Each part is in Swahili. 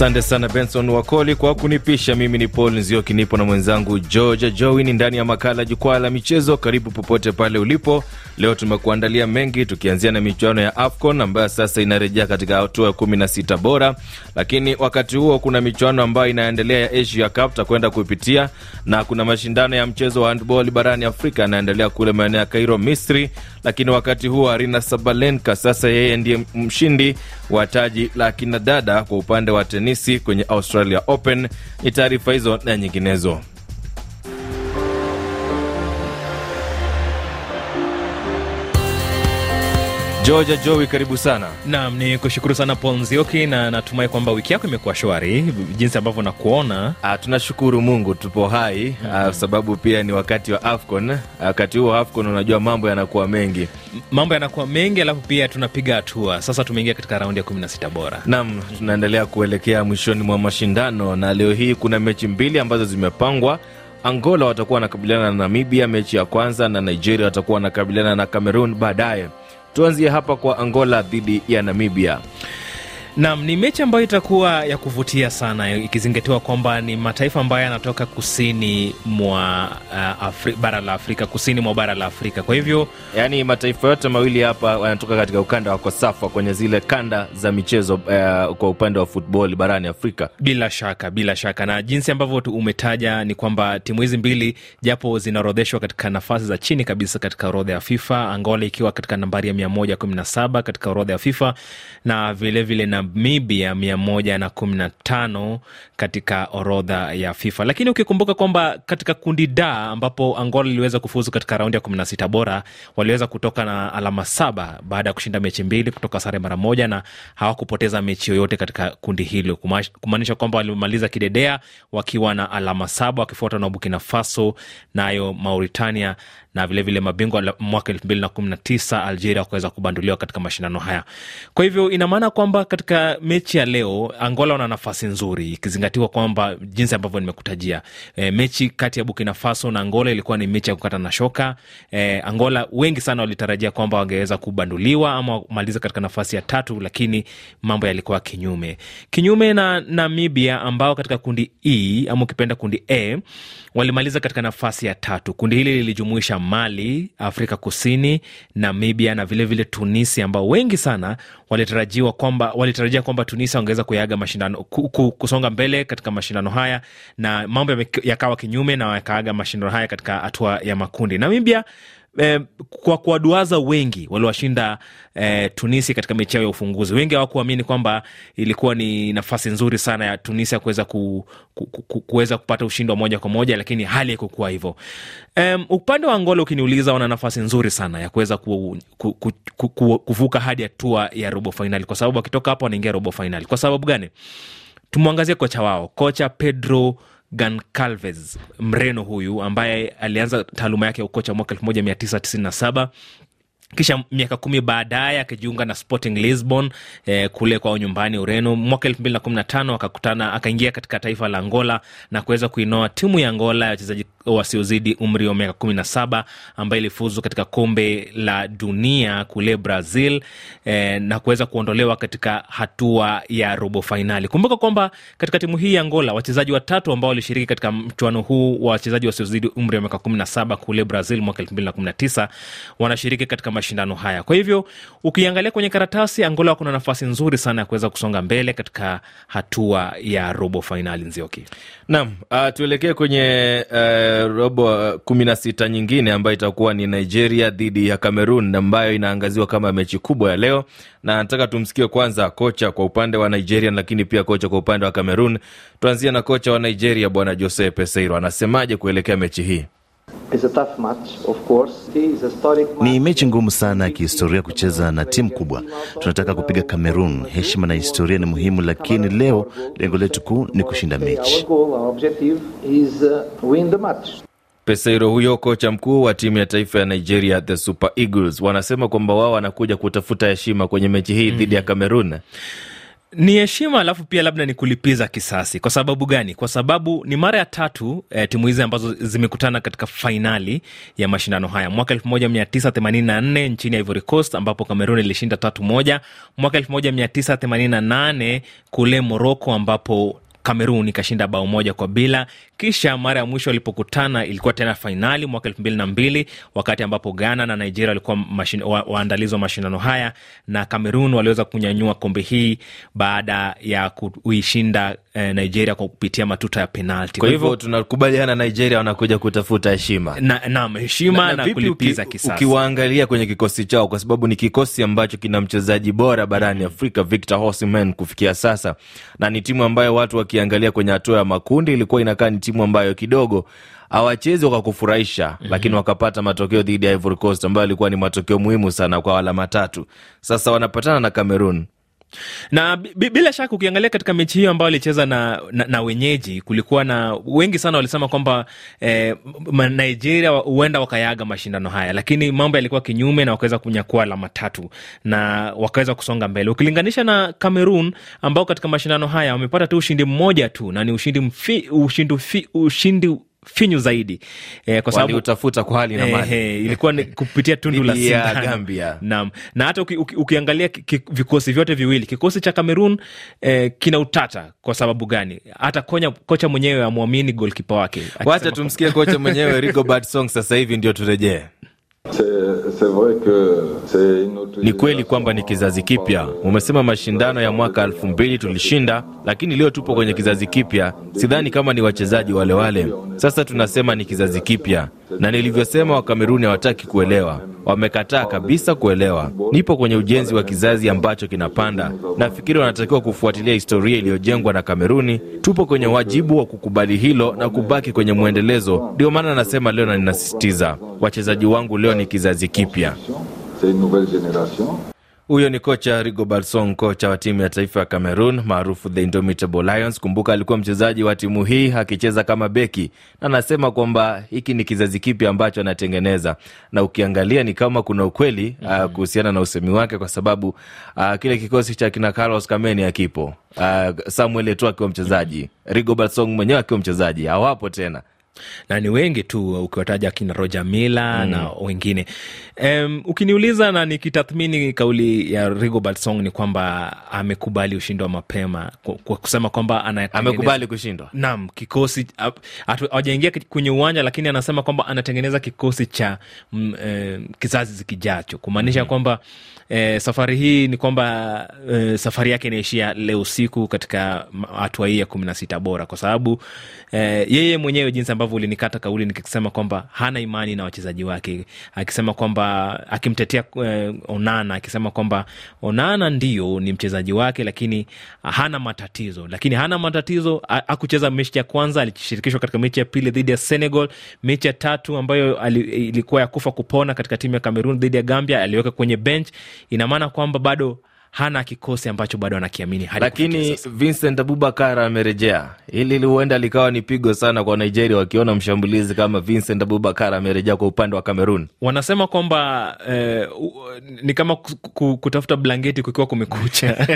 Asante sana Benson Wakoli kwa kunipisha. Mimi ni Paul Nzioki, nipo na mwenzangu Georgia Jowin ndani ya makala Jukwaa la Michezo. Karibu popote pale ulipo. Leo tumekuandalia mengi, tukianzia na michuano ya AFCON ambayo sasa inarejea katika hatua ya kumi na sita bora, lakini wakati huo kuna michuano ambayo inaendelea ya Asia Cup takwenda kuipitia, na kuna mashindano ya mchezo wa handball barani Afrika yanaendelea kule maeneo ya Cairo, Misri. Lakini wakati huo Arina Sabalenka sasa yeye ndiye mshindi wa taji la kinadada kwa upande wa tenisi kwenye Australia Open. Ni taarifa hizo na nyinginezo. Georgia Joey, karibu sana. Naam, ni kushukuru sana Paul Nzioki, na natumai kwamba wiki yako imekuwa shwari jinsi ambavyo nakuona. Ah, tunashukuru Mungu tupo hai mm -hmm. sababu pia ni wakati wa AFCON. Wakati huo AFCON, unajua mambo yanakuwa mengi, mambo yanakuwa mengi, alafu pia tunapiga hatua sasa. Tumeingia katika raundi ya 16 bora. Naam, tunaendelea kuelekea mwishoni mwa mashindano, na leo hii kuna mechi mbili ambazo zimepangwa Angola watakuwa wanakabiliana na Namibia mechi ya kwanza, na Nigeria watakuwa wanakabiliana na Cameroon baadaye. Tuanzie hapa kwa Angola dhidi ya Namibia. Nam, ni mechi ambayo itakuwa ya kuvutia sana ikizingatiwa kwamba ni mataifa ambayo yanatoka kusini mwa uh, Afri, bara la Afrika, kusini mwa bara la Afrika. Kwa hivyo yani mataifa yote mawili hapa yanatoka katika ukanda wa Kosafa, kwenye zile kanda za michezo uh, kwa upande wa football barani Afrika. Bila shaka, bila shaka, na jinsi ambavyo umetaja ni kwamba timu hizi mbili japo zinaorodheshwa katika nafasi za chini kabisa katika orodha ya FIFA, Angola ikiwa katika nambari ya 117 katika orodha ya FIFA na vilevile vile na kumi na tano katika orodha ya FIFA. Lakini ukikumbuka kwamba katika kundi D ambapo Angola iliweza kufuzu katika raundi ya kumi na sita bora, waliweza kutoka na alama saba baada ya kushinda mechi mbili, kutoka sare mara moja na hawakupoteza mechi yoyote katika kundi hilo, kumaanisha kwamba walimaliza kidedea wakiwa na alama saba wakifuatwa na Burkina Faso nayo Mauritania na vilevile mabingwa mwaka elfu mbili na kumi na tisa Algeria wakaweza kubanduliwa katika mashindano haya. Kwa hivyo ina maana kwamba katika mechi ya leo Angola wana nafasi nzuri, ikizingatiwa kwamba jinsi ambavyo nimekutajia, e, mechi kati ya Burkina Faso na Angola ilikuwa ni mechi ya kukata na shoka. E, Angola wengi sana walitarajia kwamba wangeweza kubanduliwa ama kumaliza katika nafasi ya tatu, lakini mambo yalikuwa kinyume kinyume na Namibia ambao katika kundi E ama ukipenda kundi A walimaliza katika nafasi ya tatu. Kundi hili lilijumuisha Mali, Afrika Kusini, Namibia na vilevile vile Tunisia, ambao wengi sana walitarajiwa kwamba walitarajia kwamba Tunisia wangeweza kuyaga mashindano kusonga mbele katika mashindano haya, na mambo yakawa kinyume na yakaaga mashindano haya katika hatua ya makundi. Namibia Eh, kwa kuwaduaza wengi waliwashinda eh, Tunisia katika mechi yao ya ufunguzi. Wengi hawakuamini kwamba ilikuwa ni nafasi nzuri sana ya Tunisia kuweza ku, ku, ku, kuweza kupata ushindi wa moja kwa moja, lakini hali haikukuwa hivyo. Um, upande wa Angola ukiniuliza, wana nafasi nzuri sana ya kuweza ku, ku, ku, ku, ku, kuvuka hadi hatua ya robo fainali, kwa sababu wakitoka hapo wanaingia robo fainali. Kwa sababu gani? Tumwangazie kocha wao, kocha Pedro Goncalves Mreno huyu ambaye alianza taaluma yake ya ukocha mwaka 1997 kisha miaka kumi baadaye akijiunga na Sporting Lisbon eh, kule kwao nyumbani Ureno. Mwaka elfu mbili na kumi na tano akakutana akaingia katika taifa la Angola na kuweza kuinoa timu ya Angola ya wachezaji wasiozidi umri wa miaka kumi na saba ambayo ilifuzu katika kombe la dunia kule Brazil eh, na kuweza kuondolewa katika hatua ya robo fainali. Kumbuka kwamba katika timu hii ya Angola wachezaji watatu ambao walishiriki katika mchuano huu wa wachezaji wasiozidi umri wa miaka kumi na saba kule Brazil mwaka elfu mbili na kumi na tisa wanashiriki katika mashindano haya. Kwa hivyo ukiangalia kwenye karatasi, Angola kuna nafasi nzuri sana ya kuweza kusonga mbele katika hatua ya robo fainali. Nzioki naam. uh, tuelekee kwenye uh, robo kumi na sita nyingine ambayo itakuwa ni Nigeria dhidi ya Cameroon ambayo inaangaziwa kama mechi kubwa ya leo, na nataka tumsikie kwanza kocha kwa upande wa Nigeria, lakini pia kocha kwa upande wa Cameroon. Tuanzie na kocha wa Nigeria Bwana Jose Peseiro, anasemaje kuelekea mechi hii? Ni mechi ngumu sana ya kihistoria kucheza na timu kubwa. Tunataka kupiga Cameroon. Heshima na historia ni muhimu, lakini leo lengo letu kuu ni kushinda mechi. Peseiro huyo kocha mkuu wa timu ya taifa ya Nigeria, the Super Eagles, wanasema kwamba wao wanakuja kutafuta heshima kwenye mechi hii dhidi mm -hmm. ya Cameroon. Ni heshima alafu pia labda ni kulipiza kisasi. Kwa sababu gani? Kwa sababu ni mara ya tatu eh, timu hizi ambazo zimekutana katika fainali ya mashindano haya, mwaka 1984 nchini Ivory Coast ambapo Cameroon ilishinda tatu moja, mwaka 1988 kule Morocco ambapo Kamerun ikashinda bao moja kwa bila. Kisha mara ya mwisho walipokutana ilikuwa tena fainali mwaka elfu mbili na mbili wakati ambapo Ghana na Nigeria walikuwa wa, waandalizi wa mashindano haya na Cameroon waliweza kunyanyua kombe hii baada ya kuishinda eh, Nigeria kwa kupitia matuta ya penalti. Kwa hivyo tunakubaliana Nigeria wanakuja kutafuta heshima naam, heshima na, na, na kulipiza uki, kisasi. Ukiwaangalia kwenye kikosi chao, kwa sababu ni kikosi ambacho kina mchezaji bora barani Afrika Victor Osimhen kufikia sasa, na ni timu ambayo watu wakiangalia kwenye hatua ya makundi ilikuwa inakaa ni timu ambayo kidogo hawachezi kwa kufurahisha mm -hmm. Lakini wakapata matokeo dhidi ya Ivory Coast ambayo alikuwa ni matokeo muhimu sana kwa alama tatu. Sasa wanapatana na Cameroon na bila shaka ukiangalia katika mechi hiyo ambayo alicheza na, na, na wenyeji, kulikuwa na wengi sana walisema kwamba eh, Nigeria huenda wakayaga mashindano haya, lakini mambo yalikuwa kinyume na wakaweza kunyakua alama tatu na wakaweza kusonga mbele, ukilinganisha na Cameroon ambao katika mashindano haya wamepata tu ushindi mmoja tu na ni ushindi mfi, ushindi, ushindi finyu zaidi eh, kwa sababu utafuta kwa hali na mali eh, ilikuwa ni kupitia tundu la sindano Gambia. Naam, na hata uki, uki, ukiangalia vikosi vyote viwili, kikosi cha Cameroon eh, kina utata. Kwa sababu gani? Hata konya, kocha mwenyewe amwamini golkipa wake. Wacha tumsikie kocha mwenyewe Rigobert Song sasa hivi ndio turejee. Ni kweli kwamba ni kizazi kipya. Umesema mashindano ya mwaka elfu mbili tulishinda, lakini leo tupo kwenye kizazi kipya. Sidhani kama ni wachezaji wale wale. Sasa tunasema ni kizazi kipya, na nilivyosema, Wakameruni hawataki kuelewa, wamekataa kabisa kuelewa. Nipo kwenye ujenzi wa kizazi ambacho kinapanda. Nafikiri wanatakiwa kufuatilia historia iliyojengwa na Kameruni. Tupo kwenye wajibu wa kukubali hilo na kubaki kwenye mwendelezo. Ndio maana nasema leo na ninasisitiza, wachezaji wangu leo ni kizazi kipya. Huyo ni kocha Rigobert Song, kocha wa timu ya taifa ya Cameroon maarufu the Indomitable Lions. Kumbuka alikuwa mchezaji wa timu hii akicheza kama beki, na anasema kwamba hiki ni kizazi kipya ambacho anatengeneza, na ukiangalia ni kama kuna ukweli mm -hmm. uh, kuhusiana na usemi wake, kwa sababu uh, kile kikosi cha kina Carlos Kameni akipo, uh, Samuel Eto'o akiwa mchezaji, Rigobert Song mwenyewe akiwa mchezaji, hawapo tena na ni wengi tu ukiwataja akina Roger Mila mm. na wengine um, ukiniuliza na nikitathmini kauli ya Rigobert Song ni kwamba amekubali ushindi wa mapema kwa kusema kwamba amekubali kushindwa. Naam, kikosi hawajaingia kwenye uwanja, lakini anasema kwamba anatengeneza kikosi cha m, e, kizazi kijacho kumaanisha mm. kwamba e, safari hii ni kwamba e, safari yake inaishia leo usiku katika hatua hii ya kumi na sita bora kwa sababu e, yeye mwenyewe jinsi ambavyo ulinikata kauli nikisema kwamba hana imani na wachezaji wake, akisema kwamba akimtetea eh, Onana akisema kwamba Onana ndio ni mchezaji wake, lakini hana matatizo, lakini hana matatizo. Akucheza mechi ya kwanza, alishirikishwa katika mechi ya pili dhidi ya Senegal. Mechi ya tatu ambayo ilikuwa ya kufa kupona katika timu ya Cameroon dhidi ya Gambia, aliweka kwenye bench. Ina maana kwamba bado hana kikosi ambacho bado anakiamini lakini Vincent Abubakar amerejea. Hili huenda likawa ni pigo sana kwa Nigeria wakiona mshambulizi kama Vincent Abubakar amerejea kwa upande wa Cameroon. Wanasema kwamba eh, ni kama kutafuta blanketi kukiwa kumekucha.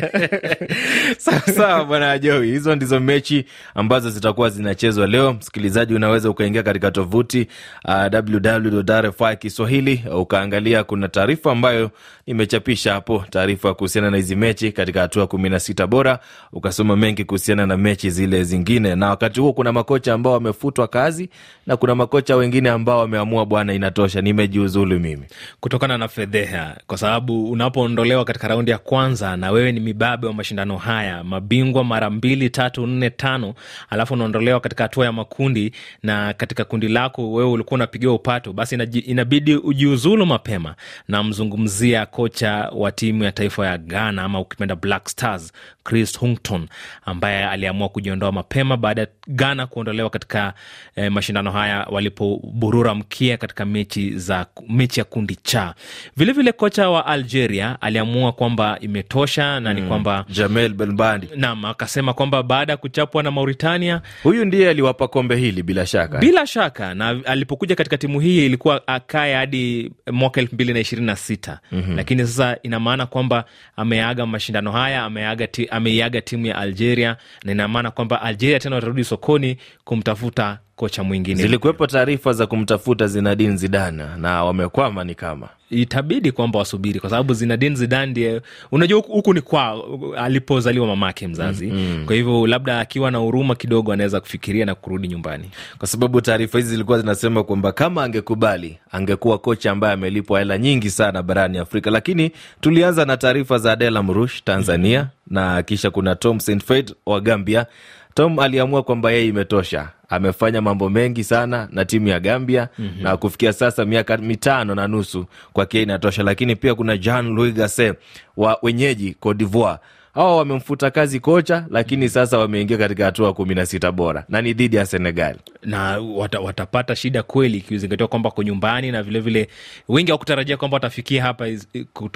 Sawa sawa, bwana Ajoi, hizo ndizo mechi ambazo zitakuwa zinachezwa leo. Msikilizaji, unaweza ukaingia katika tovuti uh, www.rfi Kiswahili ukaangalia, kuna taarifa ambayo imechapisha hapo, taarifa kuhusiana na hizi mechi katika hatua kumi na sita bora, ukasoma mengi kuhusiana na mechi zile zingine. Na wakati huo kuna makocha ambao wamefutwa kazi na kuna makocha wengine ambao wameamua, bwana, inatosha, nimejiuzulu mimi kutokana na fedheha, kwa sababu unapoondolewa katika raundi ya kwanza na wewe ni mibabe wa mashindano haya, mabingwa mara mbili tatu nne tano, alafu unaondolewa katika hatua ya makundi, na katika kundi lako wewe ulikuwa unapigiwa upato, basi inabidi ujiuzulu mapema. Namzungumzia kocha wa timu ya taifa ya Ghana ama ukipenda Black Stars, Chris Hughton ambaye aliamua kujiondoa mapema baada ya Ghana kuondolewa katika eh, mashindano haya walipoburura mkia katika mechi za mechi ya kundi cha. Vilevile kocha wa Algeria aliamua kwamba imetosha na ni mm, kwamba Jamel Belmadi nam akasema kwamba baada ya kuchapwa na Mauritania, huyu ndiye aliwapa kombe hili bila shaka, bila shaka, na alipokuja katika timu hii ilikuwa akae hadi mwaka elfu mbili na ishirini na sita mm -hmm. Lakini sasa ina maana kwamba ameaga mashindano haya, ameaga ti, ameiaga timu ya Algeria, na ina maana kwamba Algeria tena watarudi sokoni kumtafuta kocha mwingine. Zilikuwepo taarifa za kumtafuta Zinedine Zidane na wamekwama ni kama itabidi kwamba wasubiri kwa sababu Zinedine Zidane ndiye unajua huku- ni kwa alipozaliwa mamake mzazi mm-hmm. kwa hivyo labda akiwa na huruma kidogo anaweza kufikiria na kurudi nyumbani kwa sababu taarifa hizi zilikuwa zinasema kwamba kama angekubali angekuwa kocha ambaye amelipwa hela nyingi sana barani Afrika. Lakini tulianza na taarifa za Adela Mrush Tanzania, na kisha kuna Tom Saintfiet wa Gambia. Tom aliamua kwamba yeye imetosha, amefanya mambo mengi sana na timu ya Gambia mm-hmm. na kufikia sasa miaka mitano na nusu kwake inatosha. Lakini pia kuna Jean Louis Gasset wa wenyeji Cote d'Ivoire hawa wamemfuta kazi kocha, lakini sasa wameingia katika hatua kumi na sita bora na ni dhidi ya Senegal. na wata, watapata shida kweli ikizingatiwa kwamba ko nyumbani na vilevile vile, wengi hawakutarajia kwamba watafikia hapa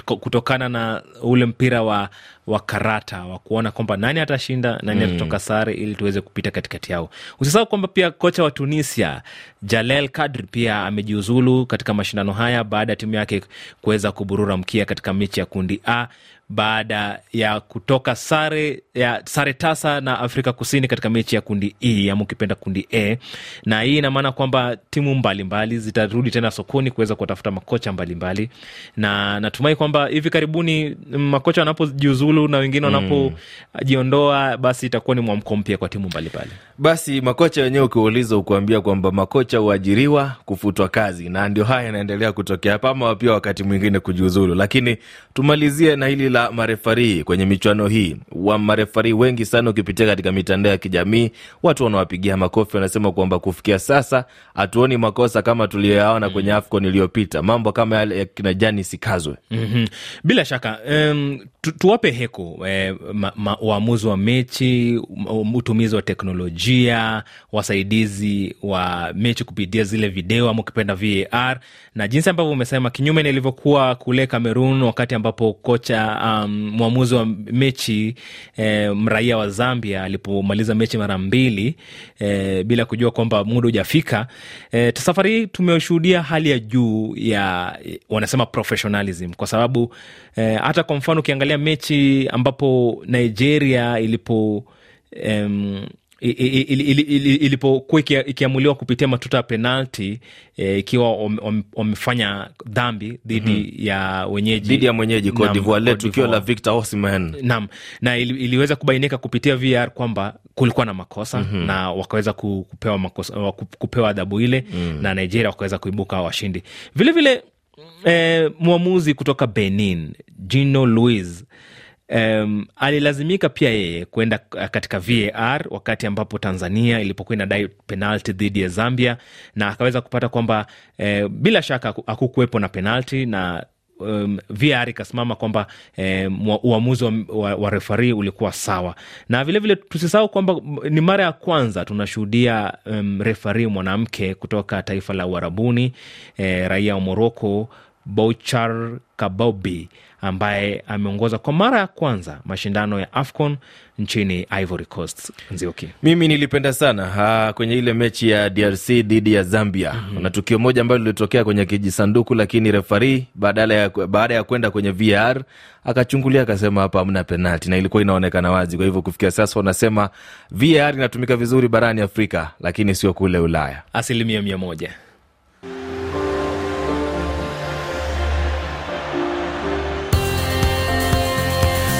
kutokana na ule mpira wa, wa karata wa kuona kwamba nani atashinda nani atatoka sare ili tuweze kupita katikati yao. Usisahau kwamba pia kocha wa tunisia jalel kadri pia amejiuzulu katika mashindano haya baada ya timu yake kuweza kuburura mkia katika mechi ya kundi a baada ya kutoka sare ya sare tasa na Afrika Kusini katika mechi ya kundi E ama ukipenda kundi A, na hii ina maana kwamba timu mbalimbali zitarudi tena sokoni kuweza kuwatafuta makocha mbalimbali, na natumai kwamba hivi karibuni mm, makocha wanapojiuzulu na wengine wanapojiondoa, basi itakuwa ni mwamko mpya kwa timu mbalimbali. Basi makocha wenyewe ukiwauliza, ukuambia kwamba makocha huajiriwa kufutwa kazi, na ndio haya yanaendelea kutokea hapa, ama pia wakati mwingine kujiuzulu. Lakini tumalizie na hili la marefarii kwenye michuano hii. Wa marefarii wengi sana, ukipitia katika mitandao ya kijamii, watu wanawapigia makofi, wanasema kwamba kufikia sasa hatuoni makosa kama tuliyoyaona kwenye AFCON iliyopita, mambo kama yale ya kina Jani Sikazwe. Mm-hmm. Bila shaka um, tu, tuwape heko eh, wa mechi, um, utumizi wa teknolojia, wasaidizi wa mechi kupitia zile video ama ukipenda VAR na jinsi ambavyo umesema, kinyume nilivyokuwa kule Cameroon wakati ambapo kocha um, mwamuzi wa mechi eh, mraia wa Zambia alipomaliza mechi mara mbili eh, bila kujua kwamba muda hujafika. Eh, safari hii tumeshuhudia hali ya juu ya wanasema professionalism kwa sababu eh, hata kwa mfano ukiangalia mechi ambapo Nigeria ilipo um, ilipokuwa ikiamuliwa kupitia matuta ya penalti eh, ikiwa wame- wamefanya dhambi dhidi ya wenyeji dhidi ya mwenyeji Cote d'Ivoire, tukio la. Victor Osimhen. nam na ili, iliweza kubainika kupitia VR kwamba kulikuwa na makosa mm-hmm. na wakaweza kupewa makosa, kupewa adhabu ile mm. na Nigeria wakaweza kuibuka washindi vilevile. E, mwamuzi kutoka Benin Gino Luis Um, alilazimika pia yeye kwenda katika VAR wakati ambapo Tanzania ilipokuwa inadai penalti dhidi ya Zambia na akaweza kupata kwamba eh, bila shaka hakukuwepo na penalti na um, VAR ikasimama kwamba um, uamuzi wa, wa, wa refari ulikuwa sawa, na vilevile tusisahau kwamba ni mara ya kwanza tunashuhudia um, refari mwanamke kutoka taifa la Uarabuni eh, raia wa Moroko Bouchar Kabobi ambaye ameongoza kwa mara ya kwanza mashindano ya AFCON nchini Ivory Coast. Nzioki. Mimi nilipenda sana ha, kwenye ile mechi ya DRC dhidi ya Zambia. mm-hmm. Kuna tukio moja ambalo lilitokea kwenye kijisanduku, lakini refari badala ya baada ya kwenda kwenye VAR akachungulia akasema hapa hamna penalti, na ilikuwa inaonekana wazi. Kwa hivyo kufikia sasa wanasema VAR inatumika vizuri barani Afrika, lakini sio kule Ulaya. Asilimia mia moja.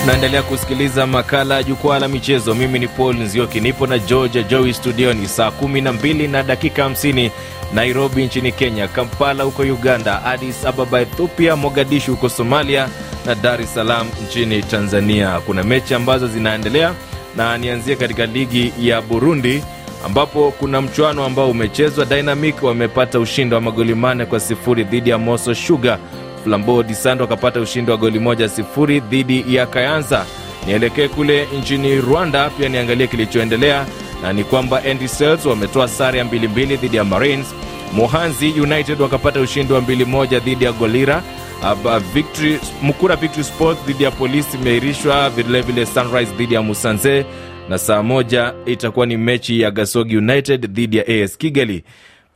Naendelea kusikiliza makala ya jukwaa la michezo. Mimi ni Paul Nzioki, nipo na Georgia Joey studioni, saa kumi na mbili na dakika hamsini Nairobi nchini Kenya, Kampala huko Uganda, Addis Ababa Ethiopia, Mogadishu huko Somalia na Dar es Salaam nchini Tanzania. Kuna mechi ambazo zinaendelea na nianzie katika ligi ya Burundi ambapo kuna mchuano ambao umechezwa. Dynamic wamepata ushindi wa magoli mane kwa sifuri dhidi ya Moso Sugar. Flambeau Disando akapata ushindi wa goli moja sifuri dhidi ya Kayanza. Nielekee kule nchini Rwanda pia niangalie kilichoendelea, na ni kwamba Etincelles wametoa sare ya mbili mbili dhidi ya Marines. Mohanzi United wakapata ushindi wa mbili moja dhidi ya Golira. Aba Victory, Mukura Victory Sport dhidi ya Polisi imeahirishwa, vilevile Sunrise dhidi ya Musanze, na saa moja itakuwa ni mechi ya Gasogi United dhidi ya AS Kigali.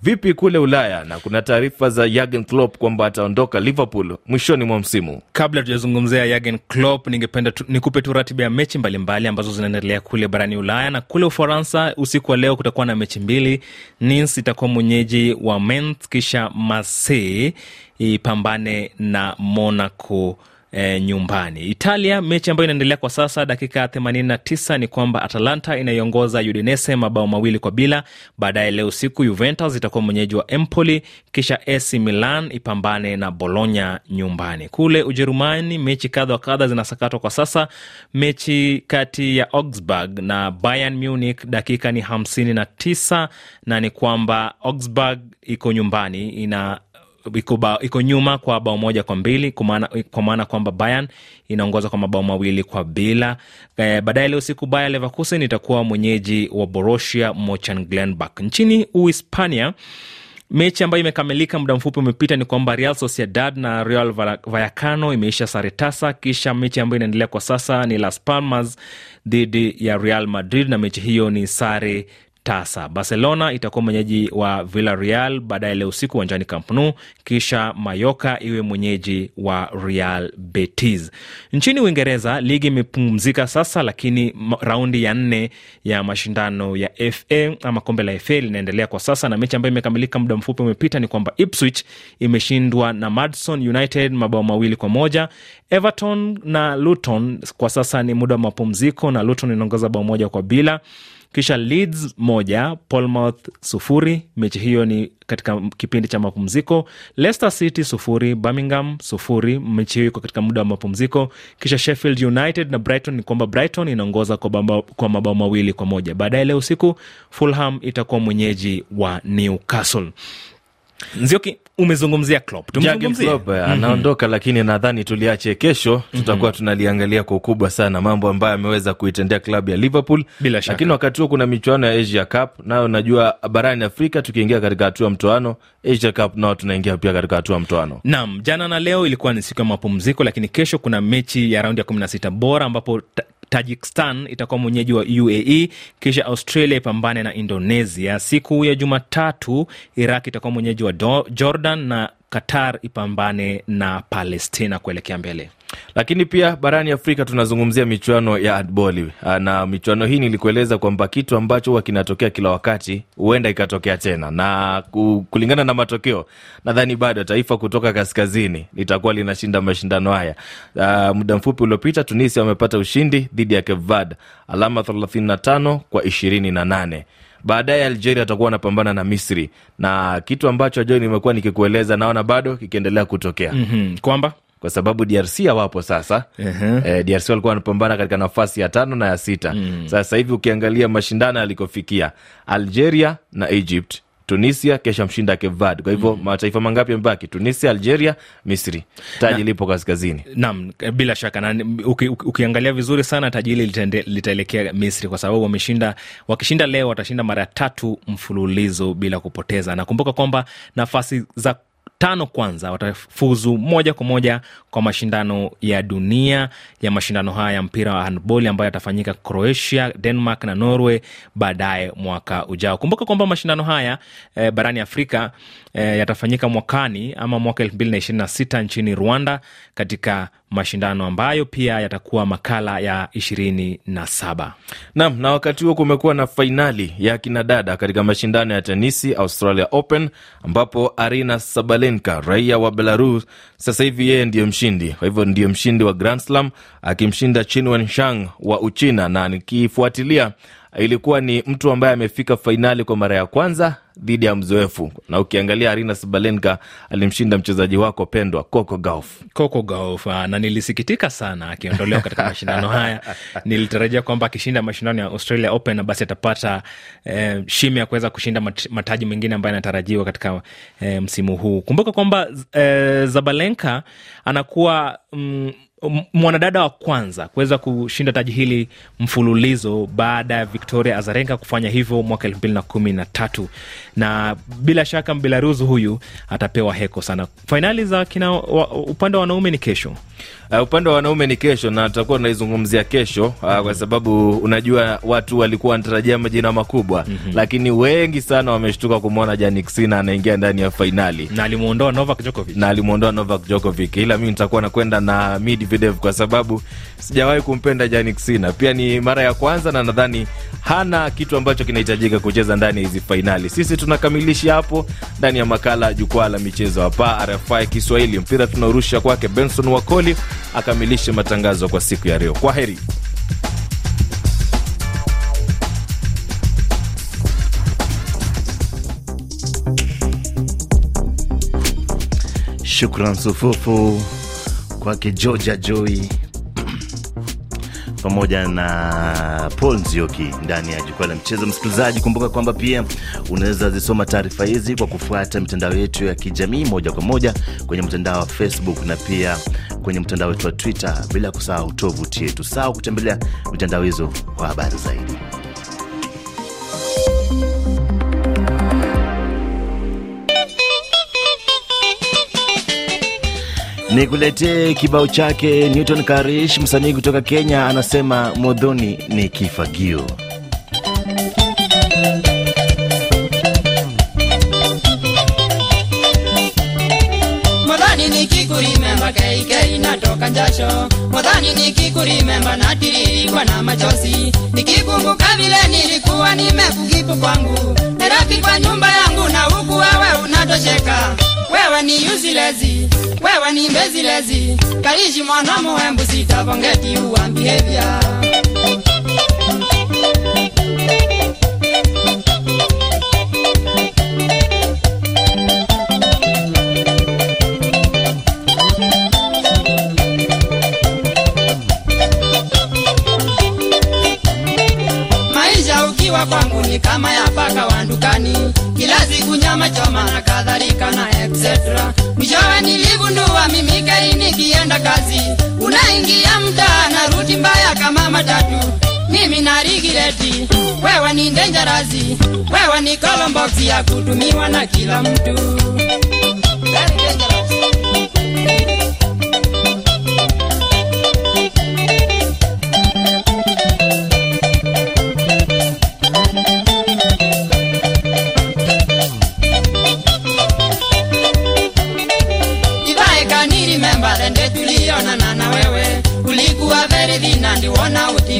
Vipi kule Ulaya? Na kuna taarifa za Jurgen Klopp kwamba ataondoka Liverpool mwishoni mwa msimu. Kabla tujazungumzia Jurgen Klopp, ningependa tu, nikupe tu ratiba ya mechi mbalimbali mbali ambazo zinaendelea kule barani Ulaya na kule Ufaransa. Usiku wa leo kutakuwa na mechi mbili. Nice itakuwa mwenyeji wa Mainz, kisha Marseille ipambane na Monaco e, nyumbani. Italia, mechi ambayo inaendelea kwa sasa, dakika 89 ni kwamba Atalanta inaiongoza Udinese mabao mawili kwa bila. Baadaye leo usiku Juventus itakuwa mwenyeji wa Empoli, kisha AC Milan ipambane na Bologna nyumbani. Kule Ujerumani, mechi kadha wa kadha zinasakatwa kwa sasa. Mechi kati ya Augsburg na Bayern Munich dakika ni 59 na ni kwamba Augsburg iko nyumbani ina iko, nyuma kwa bao moja kwa mbili kwa maana kwamba Bayern inaongoza kwa mabao mawili kwa bila. E, baadaye leo siku Bayer Leverkusen itakuwa mwenyeji wa Borussia Monchengladbach. Nchini Uhispania mechi ambayo imekamilika muda mfupi umepita ni kwamba Real Sociedad na Real Vallecano imeisha sare tasa. Kisha mechi ambayo inaendelea kwa sasa ni Las Palmas dhidi ya Real Madrid na mechi hiyo ni sare tasa. Barcelona itakuwa mwenyeji wa Villarreal baadaye leo usiku uwanjani Camp Nou, kisha Mallorca iwe mwenyeji wa Real Betis. Nchini Uingereza ligi imepumzika sasa, lakini raundi ya nne ya mashindano ya FA ama kombe la FA linaendelea kwa sasa, na mechi ambayo imekamilika muda mfupi umepita ni kwamba Ipswich imeshindwa na Madison United mabao mawili kwa moja. Everton na Luton kwa sasa ni muda wa mapumziko, na Luton inaongoza bao moja kwa bila kisha Leeds moja Bournemouth sufuri. Mechi hiyo ni katika kipindi cha mapumziko. Leicester City sufuri, Birmingham sufuri. Mechi hiyo iko katika muda wa mapumziko. Kisha Sheffield United na Brighton, ni kwamba Brighton inaongoza kwa mabao mawili kwa moja. Baadaye leo usiku Fulham itakuwa mwenyeji wa Newcastle. Nzioki, umezungumzia Klopp, Klopp anaondoka, lakini nadhani tuliache kesho, tutakuwa tunaliangalia kwa ukubwa sana mambo ambayo ameweza kuitendea klabu ya Liverpool. Bila shaka. Lakini wakati huo kuna michuano ya Asia Cup, nayo najua barani Afrika tukiingia katika hatua mtoano, Asia Cup nao tunaingia pia katika hatua mtoano. Naam, jana na leo ilikuwa ni siku ya mapumziko, lakini kesho kuna mechi ya raundi ya kumi na sita bora ambapo Tajikistan itakuwa mwenyeji wa UAE, kisha Australia ipambane na Indonesia. Siku ya Jumatatu, Iraq itakuwa mwenyeji wa Jordan na Qatar ipambane na Palestina kuelekea mbele. Lakini pia barani Afrika tunazungumzia michuano ya handball, na michuano hii nilikueleza kwamba kitu ambacho huwa kinatokea kila wakati huenda ikatokea tena, na kulingana na matokeo nadhani bado taifa kutoka kaskazini litakuwa linashinda mashindano haya. Uh, muda mfupi uliopita Tunisia wamepata ushindi dhidi ya Cape Verde alama 35 kwa 28. Baadaye Algeria atakuwa wanapambana na Misri, na kitu ambacho jo nimekuwa nikikueleza naona bado kikiendelea kutokea mm-hmm. kwamba kwa sababu DRC hawapo sasa. uh-huh. E, DRC walikuwa wanapambana katika nafasi ya tano na ya sita. mm. Sasa hivi ukiangalia mashindano yalikofikia, Algeria na Egypt Tunisia kesha mshinda Cape Verde. Kwa hivyo mm. mataifa mangapi yamebaki? Tunisia, Algeria, Misri. Taji na, lipo kaskazini. Naam, bila shaka na uki, uki, ukiangalia vizuri sana taji hili litaelekea Misri kwa sababu wameshinda, wakishinda leo watashinda mara tatu mfululizo bila kupoteza. Nakumbuka kwamba nafasi za tano kwanza watafuzu moja kwa moja kwa mashindano ya dunia ya mashindano haya ya mpira wa handball ambayo yatafanyika Croatia, Denmark na Norway baadaye mwaka ujao. Kumbuka kwamba mashindano haya e, barani Afrika e, yatafanyika mwakani ama mwaka elfu mbili na ishirini na sita nchini Rwanda katika mashindano ambayo pia yatakuwa makala ya ishirini na saba. Naam, na wakati huo kumekuwa na fainali ya kinadada katika mashindano ya tenisi Australia Open, ambapo Arina Sabalenka raia wa Belarus sasa hivi yeye ndiyo mshindi. Kwa hivyo ndiyo mshindi wa Grand Slam akimshinda Qin Wenshang wa Uchina, na nikifuatilia ilikuwa ni mtu ambaye amefika fainali kwa mara ya kwanza dhidi ya mzoefu, na ukiangalia Arina Sabalenka alimshinda mchezaji wako pendwa Coco Gauff. Coco Gauff, na nilisikitika sana akiondolewa katika mashindano haya. Nilitarajia kwamba akishinda mashindano ya Australia Open basi atapata eh, shime ya kuweza kushinda mat, mataji mengine ambayo yanatarajiwa katika eh, msimu huu. Kumbuka kwamba eh, Zabalenka anakuwa mm, mwanadada wa kwanza kuweza kushinda taji hili mfululizo baada ya Victoria Azarenka kufanya hivyo mwaka elfu mbili na kumi na tatu na bila shaka Mbelarusi huyu atapewa heko sana. Fainali za kina upande wa wanaume ni kesho. Uh, upande wa wanaume ni kesho na tutakuwa tunaizungumzia kesho uh, mm-hmm. kwa sababu unajua watu walikuwa wanatarajia majina makubwa mm-hmm. lakini wengi sana wameshtuka kumwona Jannik Sinner anaingia ndani ya fainali na alimuondoa Novak Djokovic. na alimwondoa Novak Djokovic, ila mimi nitakuwa nakwenda na Medvedev kwa sababu sijawahi kumpenda Jannik Sinner. Pia ni mara ya kwanza na nadhani hana kitu ambacho kinahitajika kucheza ndani ya hizi fainali. Sisi tunakamilisha hapo ndani ya makala jukwaa la michezo hapa RFI Kiswahili. Mpira tunaurusha kwake Benson Wakoli akamilishe matangazo kwa siku ya leo. Kwa heri. Shukran sufufu kwake Georgia Joy pamoja na Paul Nzioki ndani ya jukwaa la mchezo. Msikilizaji, kumbuka kwamba pia unaweza zisoma taarifa hizi kwa kufuata mitandao yetu ya kijamii moja kwa moja kwenye mtandao wa Facebook na pia kwenye mtandao wetu wa Twitter, bila kusahau tovuti yetu. Sawa, kutembelea mitandao hizo kwa habari zaidi. Ni kuletee kibao chake Newton Karish, msanii kutoka Kenya, anasema modhoni ni kifagio. modhani nikikurimemba keikei natoka njasho. Modhani nikikurimemba natiririkwa na machozi. Nikikumbuka vile nilikuwa nimekukipu kwangu. Nerafi kwa nyumba yangu na huku wewe unatosheka wewe ni yusilezi wewe ni mbezilezi kalishi mwana muhembu sitavongeti uambihevya kazi. Unaingia mtaa na ruti mbaya kama matatu. Mimi na wewe ni ndenjarazi wewe ni kolomboksi ya kutumiwa na kila mtu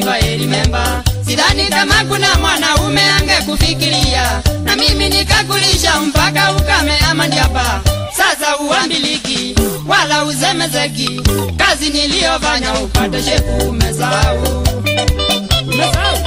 wona Elimemba. sidhani kama kuna mwanaume angekufikiria. Na mimi nikakulisha mpaka ukame ama ndiapa sasa uambiliki wala uzemezeki kazi niliyofanya upate shepu umesahau. Umesahau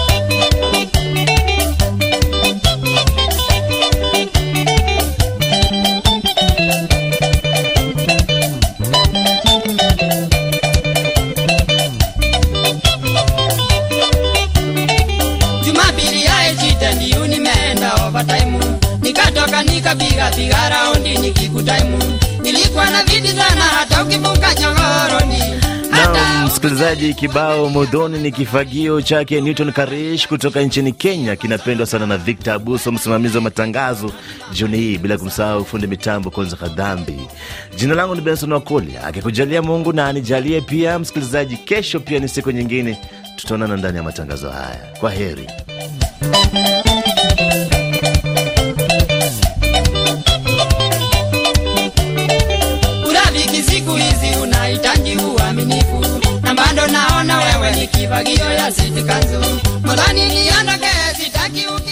nikatoka nikapiga piga raundi nikikutaimu nilikuwa na viti sana hata ukifunga chogoroni hata msikilizaji, kibao modhoni ni kifagio chake Newton Karish kutoka nchini Kenya kinapendwa sana na Victor Abuso, msimamizi wa matangazo jioni hii, bila kumsahau fundi mitambo Konza Kadhambi. Jina langu ni Benson Wakoli, akikujalia Mungu na anijalie pia. Msikilizaji, kesho pia ni siku nyingine, tutaonana ndani ya matangazo haya. Kwa heri. msingi uaminifu, na bado naona wewe ni kivagio ya sitikanzu, modhani niondoke, sitaki uki